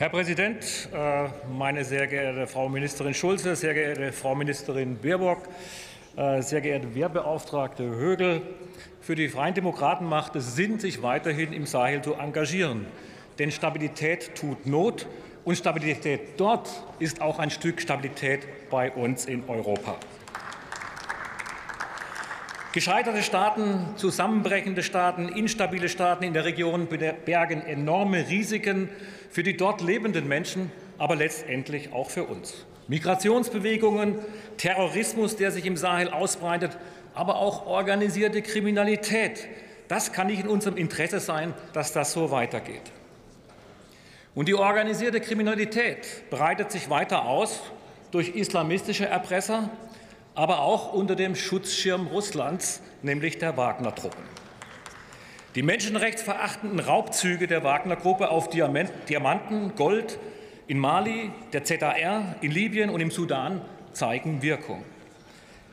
Herr Präsident, äh, meine sehr geehrte Frau Ministerin Schulze, sehr geehrte Frau Ministerin Baerbock, äh, sehr geehrte Wehrbeauftragte Högel, für die Freien Demokraten macht es Sinn, sich weiterhin im Sahel zu engagieren. Denn Stabilität tut Not, und Stabilität dort ist auch ein Stück Stabilität bei uns in Europa. Gescheiterte Staaten, zusammenbrechende Staaten, instabile Staaten in der Region bergen enorme Risiken für die dort lebenden Menschen, aber letztendlich auch für uns. Migrationsbewegungen, Terrorismus, der sich im Sahel ausbreitet, aber auch organisierte Kriminalität. Das kann nicht in unserem Interesse sein, dass das so weitergeht. Und die organisierte Kriminalität breitet sich weiter aus durch islamistische Erpresser, aber auch unter dem Schutzschirm Russlands, nämlich der Wagner-Truppen. Die menschenrechtsverachtenden Raubzüge der Wagner-Gruppe auf Diamanten, Gold in Mali, der ZAR, in Libyen und im Sudan zeigen Wirkung.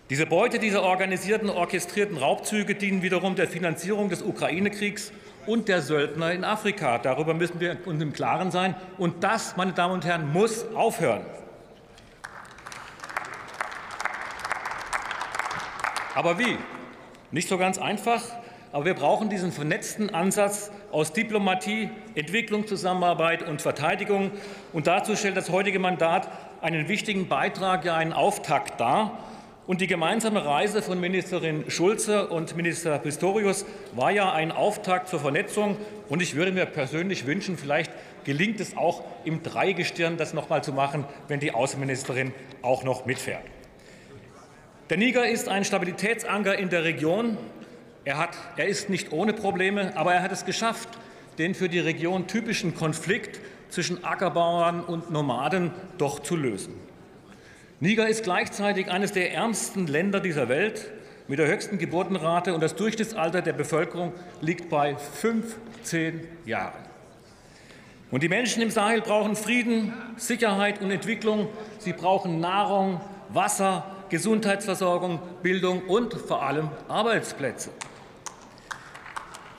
Diese Beute dieser organisierten, orchestrierten Raubzüge dienen wiederum der Finanzierung des Ukraine-Kriegs und der Söldner in Afrika. Darüber müssen wir uns im Klaren sein. Und das, meine Damen und Herren, muss aufhören. Aber wie? Nicht so ganz einfach. Aber wir brauchen diesen vernetzten Ansatz aus Diplomatie, Entwicklungszusammenarbeit und Verteidigung. Und dazu stellt das heutige Mandat einen wichtigen Beitrag, ja einen Auftakt dar. Und die gemeinsame Reise von Ministerin Schulze und Minister Pistorius war ja ein Auftakt zur Vernetzung. Und ich würde mir persönlich wünschen, vielleicht gelingt es auch im Dreigestirn, das noch mal zu machen, wenn die Außenministerin auch noch mitfährt. Der Niger ist ein Stabilitätsanker in der Region. Er, hat, er ist nicht ohne Probleme, aber er hat es geschafft, den für die Region typischen Konflikt zwischen Ackerbauern und Nomaden doch zu lösen. Niger ist gleichzeitig eines der ärmsten Länder dieser Welt mit der höchsten Geburtenrate und das Durchschnittsalter der Bevölkerung liegt bei 15 Jahren. Und die Menschen im Sahel brauchen Frieden, Sicherheit und Entwicklung. Sie brauchen Nahrung, Wasser, Gesundheitsversorgung, Bildung und vor allem Arbeitsplätze.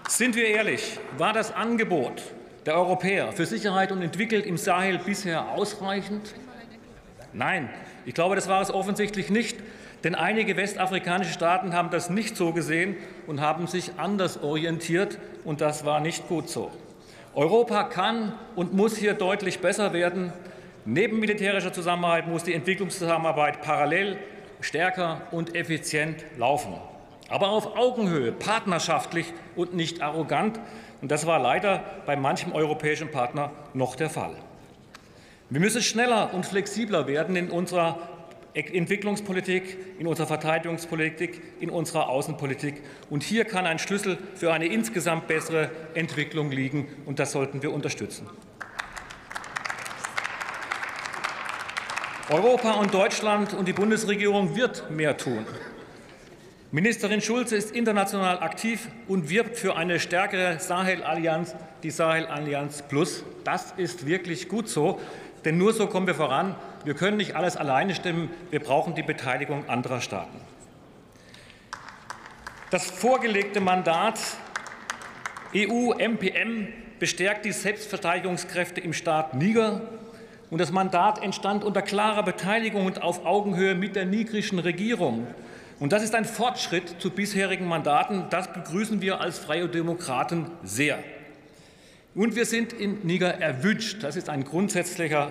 Sind wir ehrlich, war das Angebot der Europäer für Sicherheit und Entwicklung im Sahel bisher ausreichend? Nein, ich glaube, das war es offensichtlich nicht, denn einige westafrikanische Staaten haben das nicht so gesehen und haben sich anders orientiert, und das war nicht gut so. Europa kann und muss hier deutlich besser werden. Neben militärischer Zusammenarbeit muss die Entwicklungszusammenarbeit parallel stärker und effizient laufen. Aber auf Augenhöhe, partnerschaftlich und nicht arrogant. Und das war leider bei manchem europäischen Partner noch der Fall. Wir müssen schneller und flexibler werden in unserer Entwicklungspolitik, in unserer Verteidigungspolitik, in unserer Außenpolitik. Und hier kann ein Schlüssel für eine insgesamt bessere Entwicklung liegen, und das sollten wir unterstützen. Europa und Deutschland und die Bundesregierung wird mehr tun. Ministerin Schulze ist international aktiv und wirbt für eine stärkere Sahel-Allianz, die Sahel-Allianz Plus. Das ist wirklich gut so, denn nur so kommen wir voran. Wir können nicht alles alleine stemmen. Wir brauchen die Beteiligung anderer Staaten. Das vorgelegte Mandat EU-MPM bestärkt die Selbstverteidigungskräfte im Staat Niger und das Mandat entstand unter klarer Beteiligung und auf Augenhöhe mit der nigrischen Regierung. Und das ist ein Fortschritt zu bisherigen Mandaten. Das begrüßen wir als Freie Demokraten sehr. Und wir sind in Niger erwünscht. Das ist eine grundsätzliche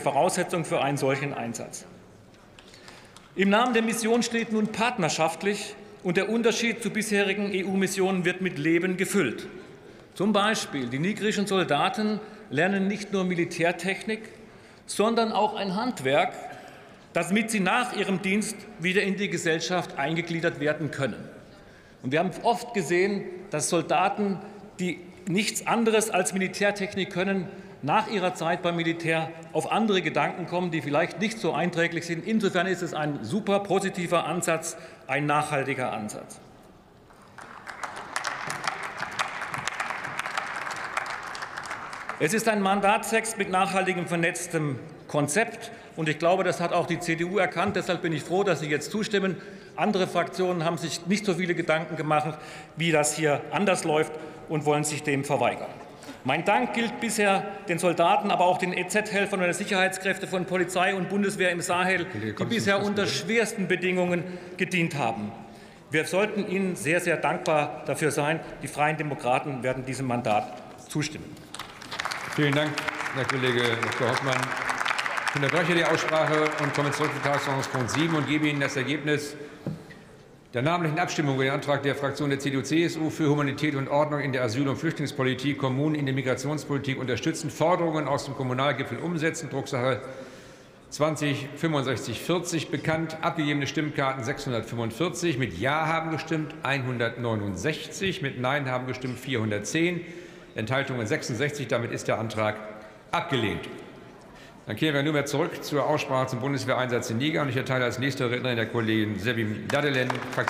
Voraussetzung für einen solchen Einsatz. Im Namen der Mission steht nun partnerschaftlich, und der Unterschied zu bisherigen EU-Missionen wird mit Leben gefüllt. Zum Beispiel die nigerischen Soldaten lernen nicht nur Militärtechnik, sondern auch ein Handwerk, damit sie nach ihrem Dienst wieder in die Gesellschaft eingegliedert werden können. Und wir haben oft gesehen, dass Soldaten, die nichts anderes als Militärtechnik können, nach ihrer Zeit beim Militär auf andere Gedanken kommen, die vielleicht nicht so einträglich sind. Insofern ist es ein super positiver Ansatz, ein nachhaltiger Ansatz. Es ist ein Mandatstext mit nachhaltigem vernetztem Konzept. Und ich glaube, das hat auch die CDU erkannt. Deshalb bin ich froh, dass Sie jetzt zustimmen. Andere Fraktionen haben sich nicht so viele Gedanken gemacht, wie das hier anders läuft und wollen sich dem verweigern. Mein Dank gilt bisher den Soldaten, aber auch den EZ-Helfern und den Sicherheitskräften von Polizei und Bundeswehr im Sahel, die bisher unter schwersten Bedingungen gedient haben. Wir sollten Ihnen sehr, sehr dankbar dafür sein. Die Freien Demokraten werden diesem Mandat zustimmen. Vielen Dank, Herr Kollege Dr. Hoffmann. Ich unterbreche die Aussprache und komme zurück zu Tagesordnungspunkt 7 und gebe Ihnen das Ergebnis der namentlichen Abstimmung über den Antrag der Fraktion der CDU-CSU für Humanität und Ordnung in der Asyl- und Flüchtlingspolitik, Kommunen in der Migrationspolitik unterstützen, Forderungen aus dem Kommunalgipfel umsetzen, Drucksache 20 65 40 bekannt. Abgegebene Stimmkarten 645. Mit Ja haben gestimmt 169. Mit Nein haben gestimmt 410. Enthaltungen 66. Damit ist der Antrag abgelehnt. Dann kehren wir nunmehr zurück zur Aussprache zum Bundeswehreinsatz in Niger. Und ich erteile als nächste Rednerin der Kollegin Sevim Dadelen, Fraktion